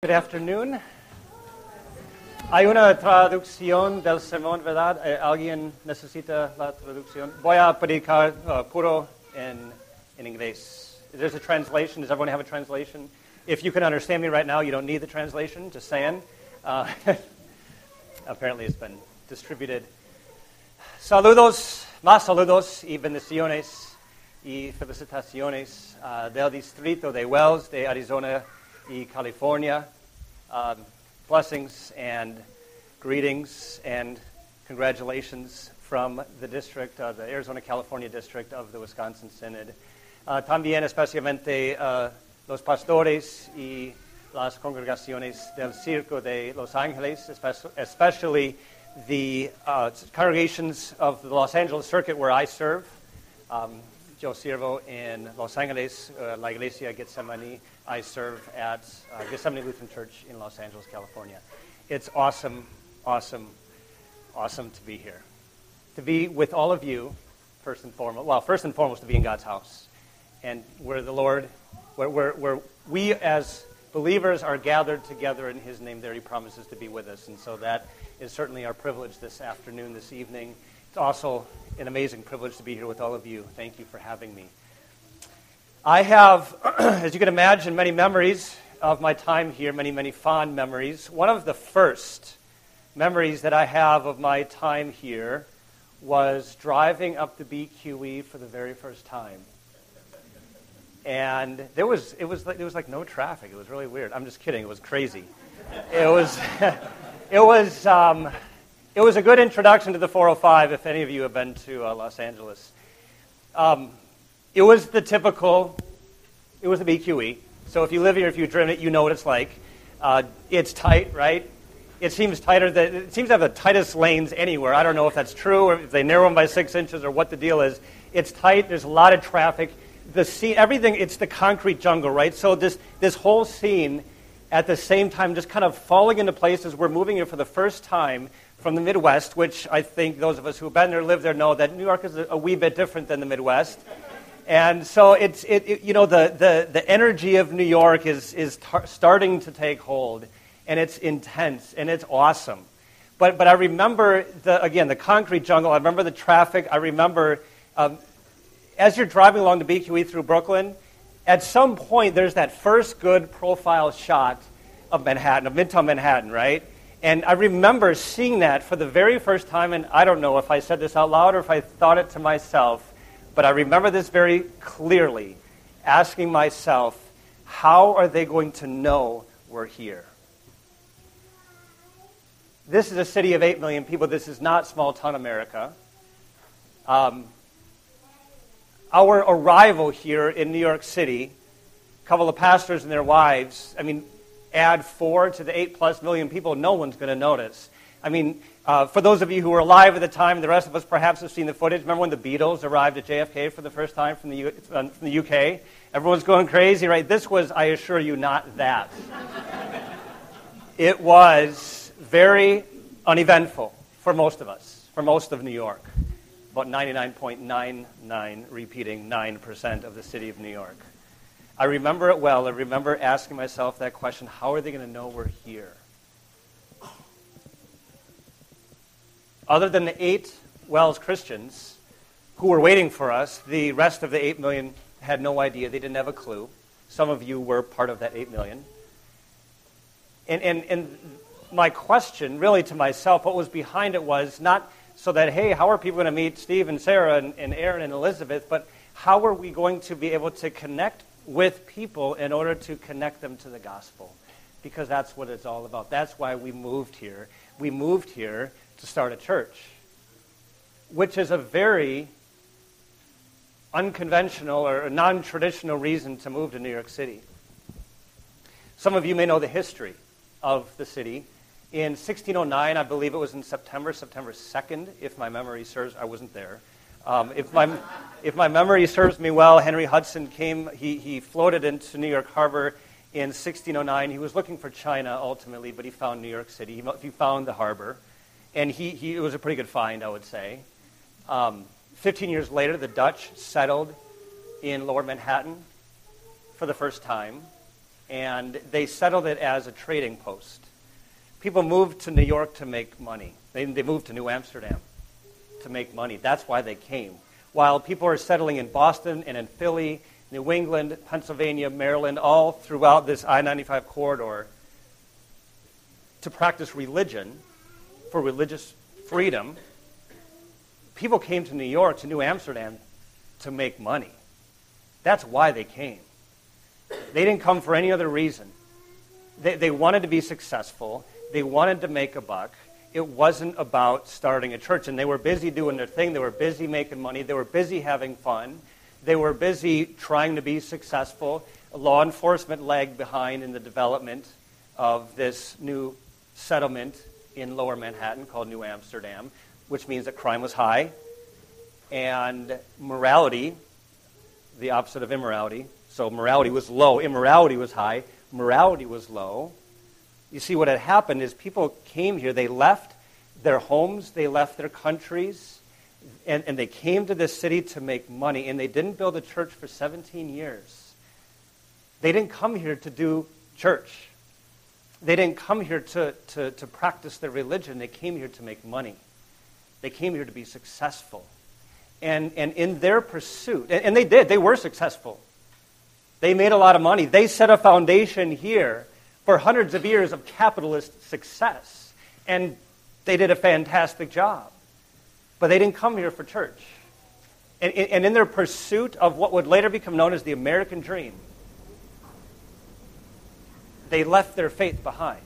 Good afternoon. Hay una traducción del sermón, ¿verdad? Eh, ¿Alguien necesita la traducción? Voy a predicar uh, puro en, en inglés. There's a translation. Does everyone have a translation? If you can understand me right now, you don't need the translation. Just saying. Uh, apparently, it's been distributed. Saludos, más saludos y bendiciones y felicitaciones uh, del distrito de WELS, de Arizona y California. Um, blessings and greetings and congratulations from the district, uh, the Arizona California district of the Wisconsin Synod. Uh, también especialmente uh, los pastores y las congregaciones del Circo de Los Angeles, especially the uh, congregations of the Los Angeles Circuit where I serve. Um, yo sirvo in Los Angeles, uh, La Iglesia Getsemani. I serve at uh, Gethsemane Lutheran Church in Los Angeles, California. It's awesome, awesome, awesome to be here. To be with all of you, first and foremost. Well, first and foremost, to be in God's house. And where the Lord, where, where, where we as believers are gathered together in His name, there He promises to be with us. And so that is certainly our privilege this afternoon, this evening. It's also an amazing privilege to be here with all of you. Thank you for having me. I have, as you can imagine, many memories of my time here, many, many fond memories. One of the first memories that I have of my time here was driving up the BQE for the very first time. And there was, it was, like, there was like no traffic. It was really weird. I'm just kidding. It was crazy. It was, it was, um, it was a good introduction to the 405 if any of you have been to uh, Los Angeles. Um, it was the typical, it was the BQE. So if you live here, if you've driven it, you know what it's like. Uh, it's tight, right? It seems tighter. Than, it seems to have the tightest lanes anywhere. I don't know if that's true or if they narrow them by six inches or what the deal is. It's tight. There's a lot of traffic. The scene, everything. It's the concrete jungle, right? So this this whole scene, at the same time, just kind of falling into places. We're moving here for the first time from the Midwest, which I think those of us who've been there, lived there, know that New York is a, wee bit different than the Midwest. And so it's, it, it, you know, the, the, the energy of New York is, is tar- starting to take hold, and it's intense, and it's awesome. But, but I remember, the, again, the concrete jungle. I remember the traffic. I remember um, as you're driving along the BQE through Brooklyn, at some point there's that first good profile shot of Manhattan, of Midtown Manhattan, right? And I remember seeing that for the very first time, and I don't know if I said this out loud or if I thought it to myself, but I remember this very clearly asking myself, how are they going to know we're here? This is a city of 8 million people. This is not small town America. Um, our arrival here in New York City, a couple of pastors and their wives, I mean, add four to the eight plus million people, no one's going to notice. I mean, uh, for those of you who were alive at the time, the rest of us perhaps have seen the footage. Remember when the Beatles arrived at JFK for the first time from the, U- uh, from the UK? Everyone's going crazy, right? This was, I assure you, not that. it was very uneventful for most of us, for most of New York. About 99.99 repeating 9% of the city of New York. I remember it well. I remember asking myself that question how are they going to know we're here? Other than the eight WELS Christians who were waiting for us, the rest of the eight million had no idea. They didn't have a clue. Some of you were part of that eight million. And, and, and my question, really to myself, what was behind it was not so that, hey, how are people going to meet Steve and Sarah and, and Aaron and Elizabeth, but how are we going to be able to connect with people in order to connect them to the gospel because that's what it's all about. That's why we moved here. We moved here to start a church, which is a very unconventional or non traditional reason to move to New York City. Some of you may know the history of the city. In 1609, I believe it was in September, September 2nd, if my memory serves, I wasn't there. Um, if, my, if my memory serves me well, Henry Hudson came, he, he floated into New York Harbor in 1609. He was looking for China ultimately, but he found New York City. He, he found the harbor. And he, he, it was a pretty good find, I would say. Um, 15 years later, the Dutch settled in lower Manhattan for the first time. and they settled it as a trading post. People moved to New York to make money. They, they moved to New Amsterdam to make money. That's why they came. While people are settling in Boston and in Philly, New England, Pennsylvania, Maryland, all throughout this I 95 corridor to practice religion for religious freedom, people came to New York, to New Amsterdam, to make money. That's why they came. They didn't come for any other reason. They, they wanted to be successful, they wanted to make a buck. It wasn't about starting a church. And they were busy doing their thing, they were busy making money, they were busy having fun, they were busy trying to be successful. Law enforcement lagged behind in the development of this new settlement in lower Manhattan called New Amsterdam, which means that crime was high and morality, the opposite of immorality. So morality was low, immorality was high, morality was low. You see, what had happened is people came here, they left their homes, they left their countries, and, and they came to this city to make money, and they didn't build a church for 17 years. They didn't come here to do church. They didn't come here to, to, to practice their religion. They came here to make money. They came here to be successful. And, and in their pursuit, and, and they did, they were successful. They made a lot of money. They set a foundation here for hundreds of years of capitalist success. And they did a fantastic job. But they didn't come here for church. And, and in their pursuit of what would later become known as the American dream, they left their faith behind.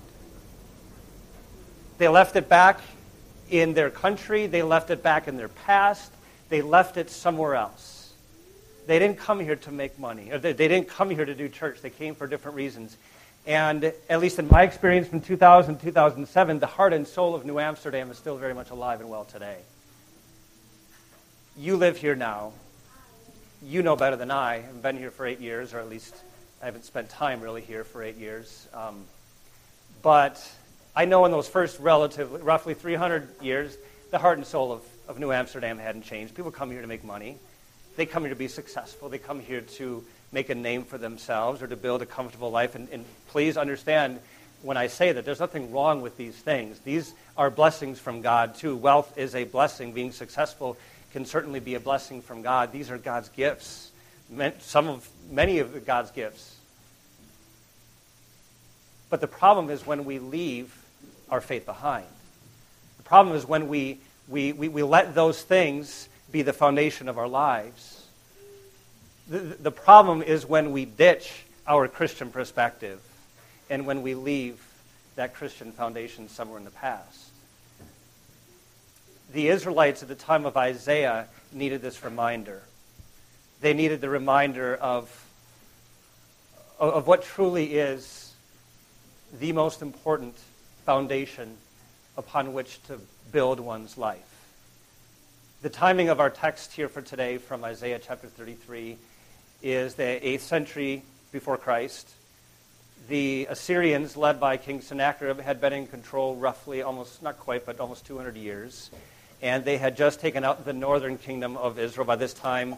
They left it back in their country, they left it back in their past, they left it somewhere else. They didn't come here to make money, or they, they didn't come here to do church. They came for different reasons. And at least in my experience from 2000 to 2007, the heart and soul of New Amsterdam is still very much alive and well today. You live here now. You know better than I. I've been here for eight years, or at least I haven't spent time really here for eight years. Um, but I know in those first relatively, roughly 300 years, the heart and soul of, of New Amsterdam hadn't changed. People come here to make money. They come here to be successful. They come here to make a name for themselves or to build a comfortable life. And, and please understand when I say that there's nothing wrong with these things. These are blessings from God, too. Wealth is a blessing. Being successful can certainly be a blessing from God. These are God's gifts some of many of God's gifts. But the problem is when we leave our faith behind. The problem is when we, we, we, we let those things be the foundation of our lives. The, the problem is when we ditch our Christian perspective and when we leave that Christian foundation somewhere in the past. The Israelites at the time of Isaiah needed this reminder they needed the reminder of, of what truly is the most important foundation upon which to build one's life. The timing of our text here for today from Isaiah chapter 33 is the 8th century before Christ. The Assyrians, led by King Sennacherib, had been in control roughly almost, not quite, but almost 200 years. And they had just taken out the northern kingdom of Israel. By this time,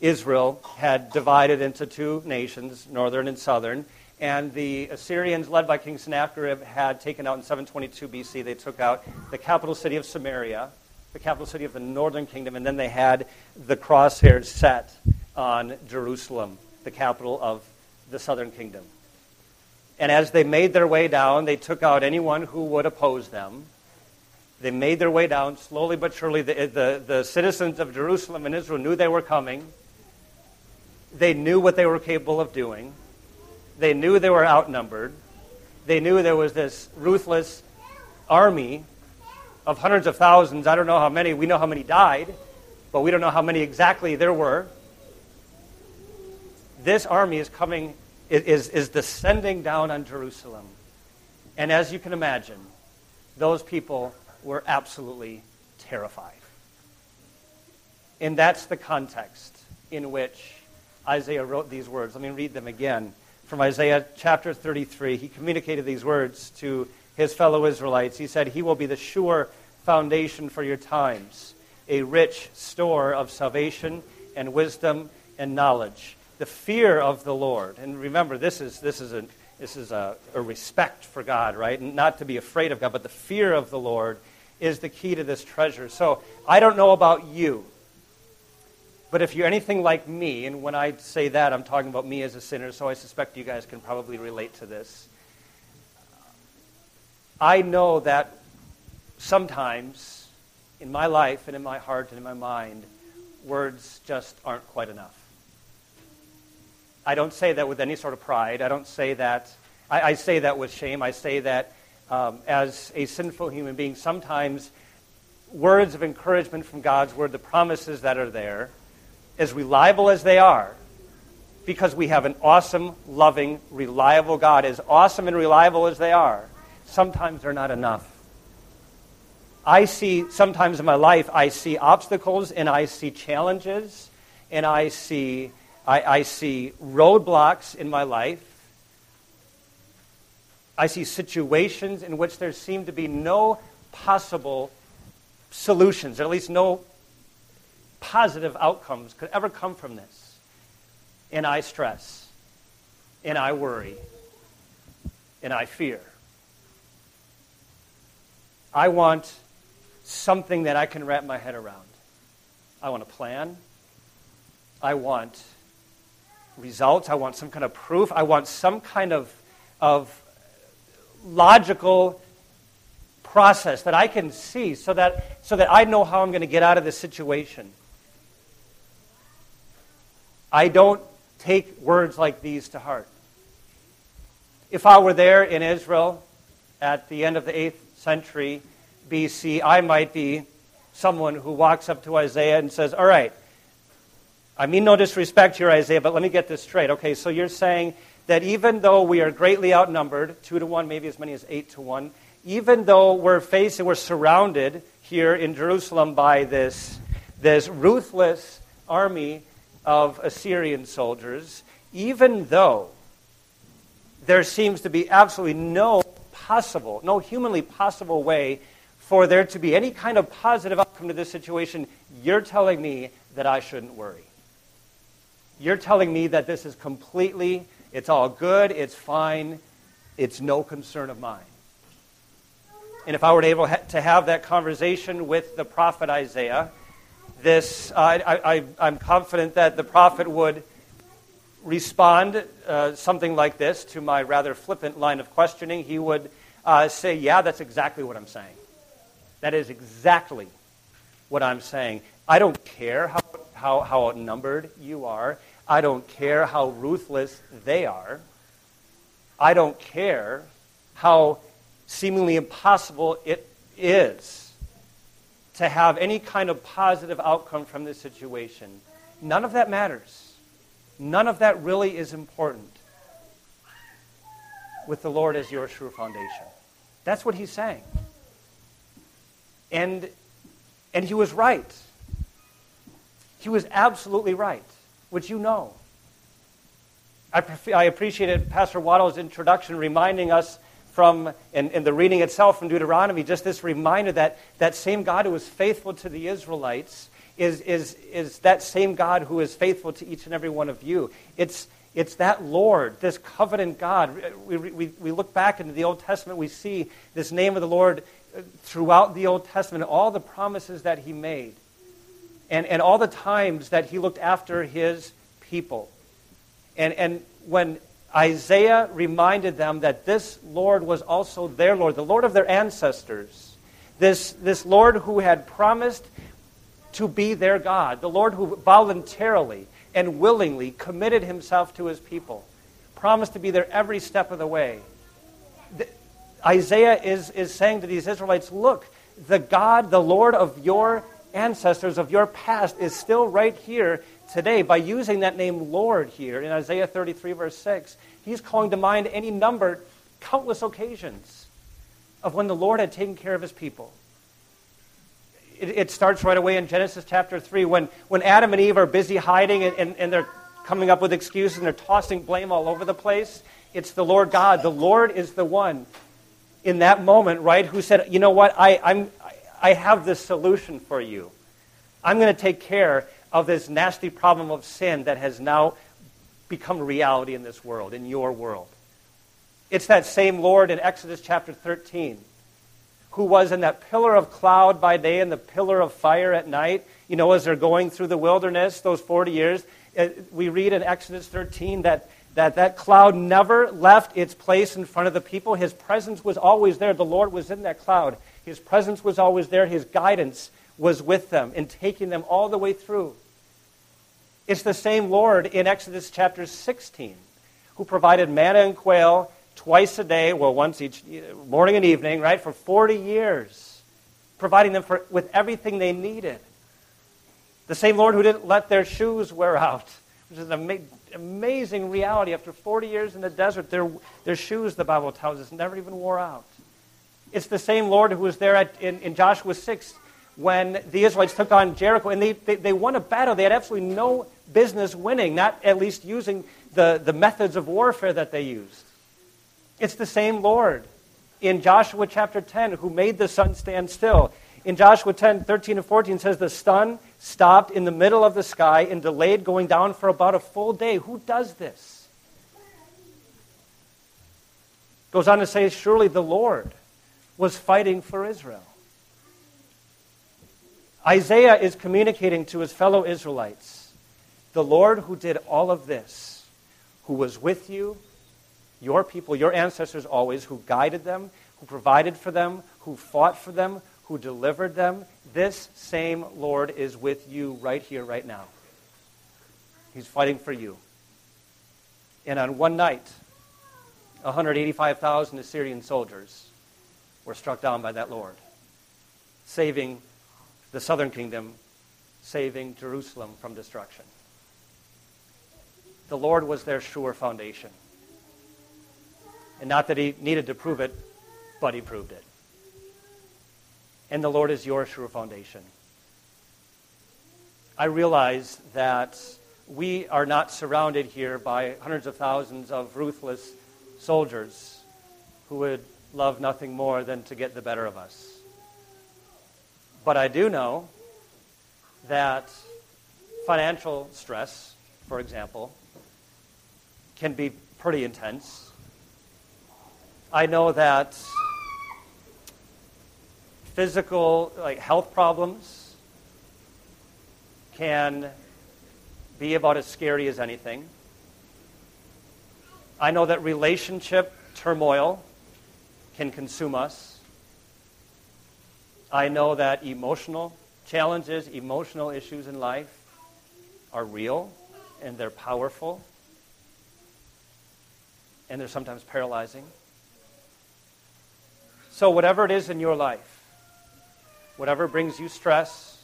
Israel had divided into two nations, northern and southern. And the Assyrians, led by King Sennacherib, had taken out in 722 BC, they took out the capital city of Samaria, the capital city of the northern kingdom, and then they had the crosshairs set on Jerusalem, the capital of the southern kingdom. And as they made their way down, they took out anyone who would oppose them. They made their way down slowly but surely. The, the, the citizens of Jerusalem and Israel knew they were coming. They knew what they were capable of doing. They knew they were outnumbered. They knew there was this ruthless army of hundreds of thousands. I don't know how many. We know how many died, but we don't know how many exactly there were. This army is coming, is, is descending down on Jerusalem. And as you can imagine, those people were absolutely terrified. And that's the context in which Isaiah wrote these words. Let me read them again. From Isaiah chapter 33, he communicated these words to his fellow Israelites. He said, He will be the sure foundation for your times, a rich store of salvation and wisdom and knowledge. The fear of the Lord. And remember, this is, this is an this is a, a respect for God, right? Not to be afraid of God, but the fear of the Lord is the key to this treasure. So I don't know about you, but if you're anything like me, and when I say that, I'm talking about me as a sinner, so I suspect you guys can probably relate to this. I know that sometimes in my life and in my heart and in my mind, words just aren't quite enough. I don't say that with any sort of pride. I don't say that. I, I say that with shame. I say that um, as a sinful human being, sometimes words of encouragement from God's word, the promises that are there, as reliable as they are, because we have an awesome, loving, reliable God, as awesome and reliable as they are, sometimes they're not enough. I see, sometimes in my life, I see obstacles and I see challenges and I see, I, I see roadblocks in my life. I see situations in which there seem to be no possible solutions, or at least no positive outcomes could ever come from this. And I stress, and I worry, and I fear. I want something that I can wrap my head around. I want a plan. I want results. I want some kind of proof. I want some kind of, of logical process that I can see so that, so that I know how I'm going to get out of this situation. I don't take words like these to heart. If I were there in Israel at the end of the 8th century BC, I might be someone who walks up to Isaiah and says, All right, I mean no disrespect here, Isaiah, but let me get this straight. Okay, so you're saying that even though we are greatly outnumbered, two to one, maybe as many as eight to one, even though we're facing, we're surrounded here in Jerusalem by this, this ruthless army of Assyrian soldiers, even though there seems to be absolutely no possible, no humanly possible way for there to be any kind of positive outcome to this situation, you're telling me that I shouldn't worry. You're telling me that this is completely, it's all good, it's fine, it's no concern of mine. And if I were able to have that conversation with the prophet Isaiah, this, I, am confident that the prophet would respond uh, something like this to my rather flippant line of questioning. He would uh, say, Yeah, that's exactly what I'm saying. That is exactly what I'm saying. I don't care how, how, how outnumbered you are, I don't care how ruthless they are. I don't care how seemingly impossible it is to have any kind of positive outcome from this situation. None of that matters. None of that really is important with the Lord as your sure foundation. That's what he's saying. And, and he was right. He was absolutely right, which you know. I, I appreciated Pastor Waddle's introduction reminding us from, in, the reading itself from Deuteronomy, just this reminder that that same God who was faithful to the Israelites is, is, is that same God who is faithful to each and every one of you. It's, it's that Lord, this covenant God. We, we, we look back into the Old Testament, we see this name of the Lord throughout the Old Testament, all the promises that he made, and, and all the times that he looked after his people. And, and when Isaiah reminded them that this Lord was also their Lord, the Lord of their ancestors. This, this Lord who had promised to be their God, the Lord who voluntarily and willingly committed himself to his people, promised to be there every step of the way. The, Isaiah is, is saying to these Israelites, look, the God, the Lord of your ancestors, of your past, is still right here today by using that name Lord here in Isaiah 33, verse 6. He's calling to mind any number, countless occasions of when the Lord had taken care of his people. It, it starts right away in Genesis chapter 3 when, when Adam and Eve are busy hiding and, and, and they're coming up with excuses and they're tossing blame all over the place. It's the Lord God. The Lord is the one in that moment, right, who said, You know what? I, I'm, I have this solution for you. I'm going to take care of this nasty problem of sin that has now become reality in this world, in your world. It's that same Lord in Exodus chapter 13 who was in that pillar of cloud by day and the pillar of fire at night. You know, as they're going through the wilderness those 40 years, uh, we read in Exodus 13 that that that cloud never left its place in front of the people. His presence was always there. The Lord was in that cloud. His presence was always there. His guidance was with them in taking them all the way through. It's the same Lord in Exodus chapter 16 who provided manna and quail twice a day, well, once each uh, morning and evening, right, for 40 years, providing them for, with everything they needed. The same Lord who didn't let their shoes wear out, which is an ama- amazing reality. After 40 years in the desert, their, their shoes, the Bible tells us, never even wore out. It's the same Lord who was there at, in, in Joshua 6 when the Israelites took on Jericho, and they, they, they, won a battle they had absolutely no business winning, not at least using the, the methods of warfare that they used. It's the same Lord in Joshua chapter 10 who made the sun stand still. In Joshua 10, 13 and 14 says the sun stopped in the middle of the sky and delayed going down for about a full day. Who does this? Goes on to say, surely the Lord was fighting for Israel. Isaiah is communicating to his fellow Israelites the Lord who did all of this, who was with you, your people, your ancestors always, who guided them, who provided for them, who fought for them, who delivered them, this same Lord is with you right here, right now. He's fighting for you. And on one night, 185,000 Assyrian soldiers were struck down by that Lord, saving the southern kingdom, saving Jerusalem from destruction. The Lord was their sure foundation. And not that he needed to prove it, but he proved it. And the Lord is your sure foundation. I realize that we are not surrounded here by hundreds of thousands of ruthless soldiers who would love nothing more than to get the better of us. But I do know that financial stress, for example, can be pretty intense I know that physical like health problems can be about as scary as anything. I know that relationship turmoil can consume us. I know that emotional challenges, emotional issues in life are real and they're powerful and they're sometimes paralyzing. So, whatever it is in your life, whatever brings you stress,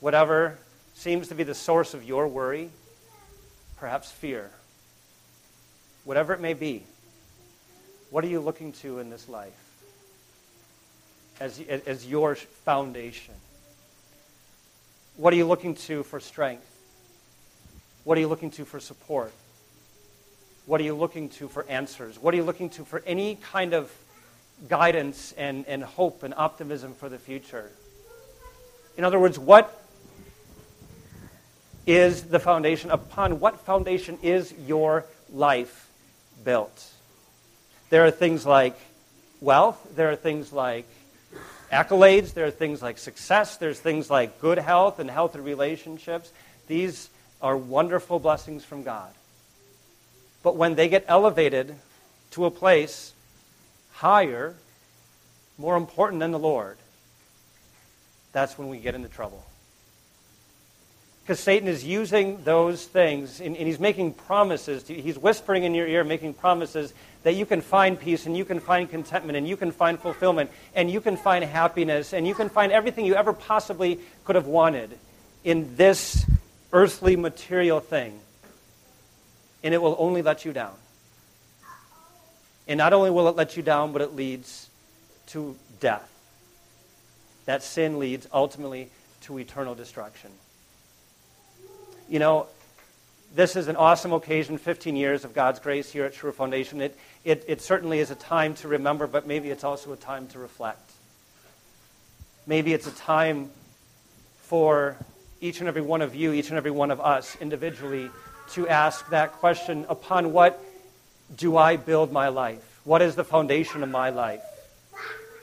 whatever seems to be the source of your worry, perhaps fear, whatever it may be, what are you looking to in this life as, as your foundation? What are you looking to for strength? What are you looking to for support? What are you looking to for answers? What are you looking to for any kind of guidance and, and hope and optimism for the future. In other words, what is the foundation? Upon what foundation is your life built? There are things like wealth, there are things like accolades, there are things like success, there's things like good health and healthy relationships. These are wonderful blessings from God. But when they get elevated to a place higher, more important than the Lord, that's when we get into trouble. Because Satan is using those things, and, and he's making promises. To, he's whispering in your ear, making promises that you can find peace, and you can find contentment, and you can find fulfillment, and you can find happiness, and you can find everything you ever possibly could have wanted in this earthly material thing. And it will only let you down. And not only will it let you down, but it leads to death. That sin leads ultimately to eternal destruction. You know, this is an awesome occasion 15 years of God's grace here at Sure Foundation. It, it, it certainly is a time to remember, but maybe it's also a time to reflect. Maybe it's a time for each and every one of you, each and every one of us individually, to ask that question upon what do I build my life? What is the foundation of my life?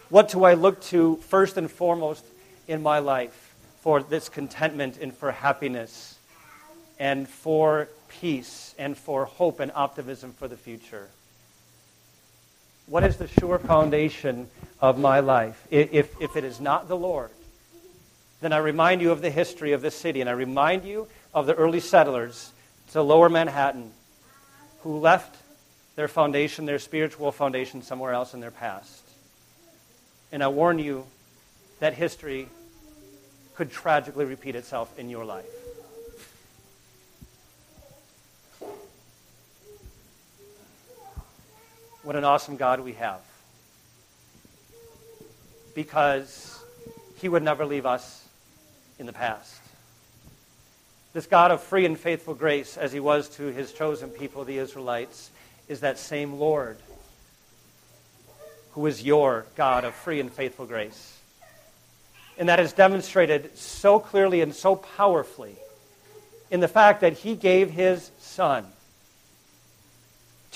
What do I look to first and foremost in my life for this contentment and for happiness and for peace and for hope and optimism for the future? What is the sure foundation of my life? If, if it is not the Lord, then I remind you of the history of this city, and I remind you of the early settlers to lower Manhattan who left their foundation, their spiritual foundation, somewhere else in their past. And I warn you that history could tragically repeat itself in your life. What an awesome God we have. Because he would never leave us in the past. This God of free and faithful grace, as he was to his chosen people, the Israelites, is that same Lord who is your God of free and faithful grace. And that is demonstrated so clearly and so powerfully in the fact that he gave his son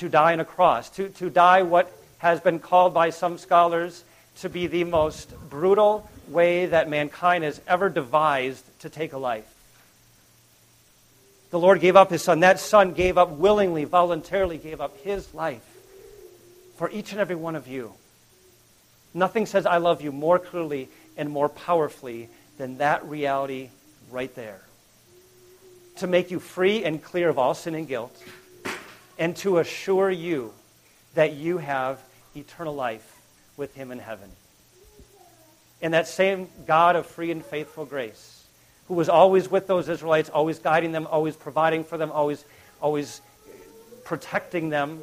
to die on a cross, to, to die what has been called by some scholars to be the most brutal way that mankind has ever devised to take a life. The Lord gave up his son. That son gave up willingly, voluntarily gave up his life for each and every one of you. Nothing says I love you more clearly and more powerfully than that reality right there. To make you free and clear of all sin and guilt, and to assure you that you have eternal life with him in heaven. And that same God of free and faithful grace who was always with those Israelites, always guiding them, always providing for them, always, always protecting them,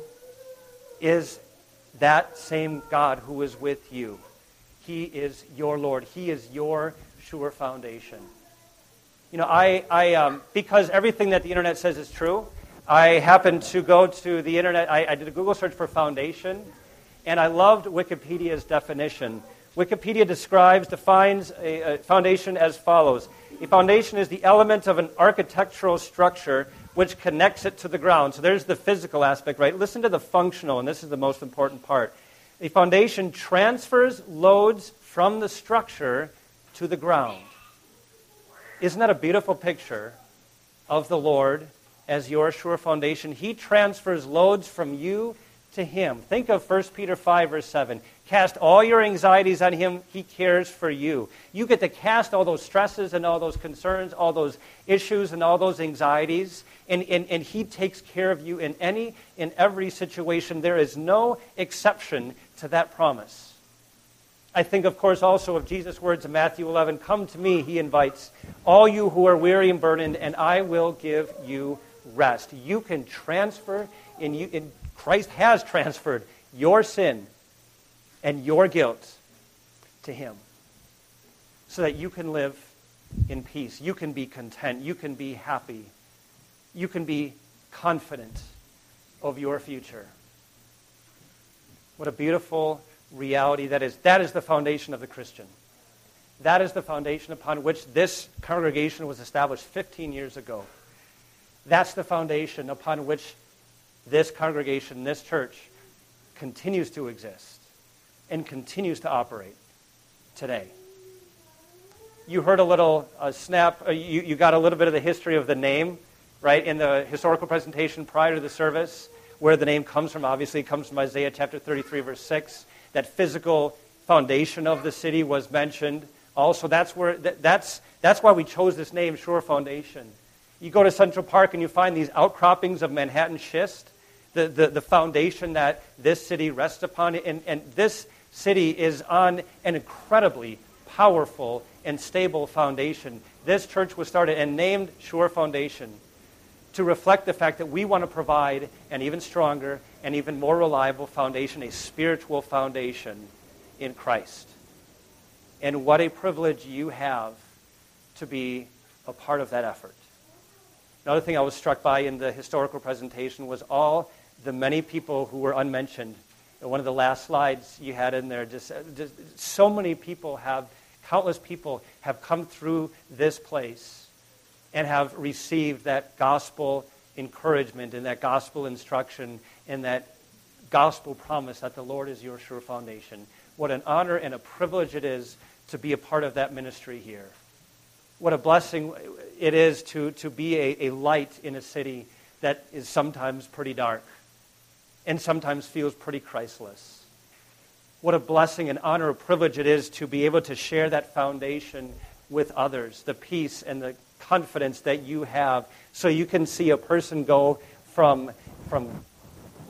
is that same God who is with you. He is your Lord. He is your sure foundation. You know, I, I um, because everything that the internet says is true, I happened to go to the internet. I, I did a Google search for foundation, and I loved Wikipedia's definition. Wikipedia describes, defines a, a foundation as follows a foundation is the element of an architectural structure which connects it to the ground. So there's the physical aspect, right? Listen to the functional, and this is the most important part. A foundation transfers loads from the structure to the ground. Isn't that a beautiful picture of the Lord as your sure foundation? He transfers loads from you to Him. Think of 1 Peter 5, verse 7. Cast all your anxieties on Him. He cares for you. You get to cast all those stresses and all those concerns, all those issues and all those anxieties, and, and, and He takes care of you in any, in every situation. There is no exception to that promise. I think, of course, also of Jesus' words in Matthew 11 Come to me, He invites, all you who are weary and burdened, and I will give you rest. You can transfer, and, you, and Christ has transferred your sin and your guilt to Him so that you can live in peace. You can be content. You can be happy. You can be confident of your future. What a beautiful reality that is. That is the foundation of the Christian. That is the foundation upon which this congregation was established 15 years ago. That's the foundation upon which this congregation, this church, continues to exist and continues to operate today. You heard a little uh, snap, uh, you, you got a little bit of the history of the name, right, in the historical presentation prior to the service, where the name comes from. Obviously, it comes from Isaiah chapter 33, verse 6. That physical foundation of the city was mentioned. Also, that's, where, that, that's, that's why we chose this name, Sure Foundation. You go to Central Park and you find these outcroppings of Manhattan schist, the, the, the foundation that this city rests upon. And, and this city is on an incredibly powerful and stable foundation. This church was started and named Sure Foundation to reflect the fact that we want to provide an even stronger and even more reliable foundation, a spiritual foundation in Christ. And what a privilege you have to be a part of that effort. Another thing I was struck by in the historical presentation was all the many people who were unmentioned. one of the last slides you had in there, just, uh, just so many people have, countless people have come through this place and have received that gospel encouragement and that gospel instruction and that gospel promise that the Lord is your sure foundation. What an honor and a privilege it is to be a part of that ministry here. What a blessing it is to, to be a, a light in a city that is sometimes pretty dark and sometimes feels pretty Christless. What a blessing and honor, a privilege it is to be able to share that foundation with others, the peace and the confidence that you have, so you can see a person go from, from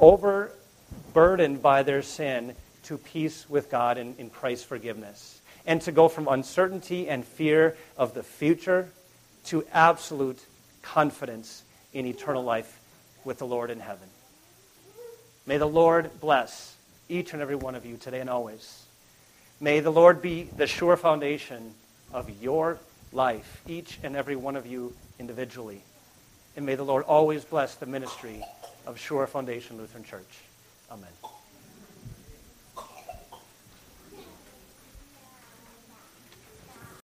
overburdened by their sin to peace with God in, in Christ's forgiveness. And to go from uncertainty and fear of the future to absolute confidence in eternal life with the Lord in heaven. May the Lord bless each and every one of you today and always. May the Lord be the sure foundation of your life, each and every one of you individually. And may the Lord always bless the ministry of Sure Foundation Lutheran Church. Amen.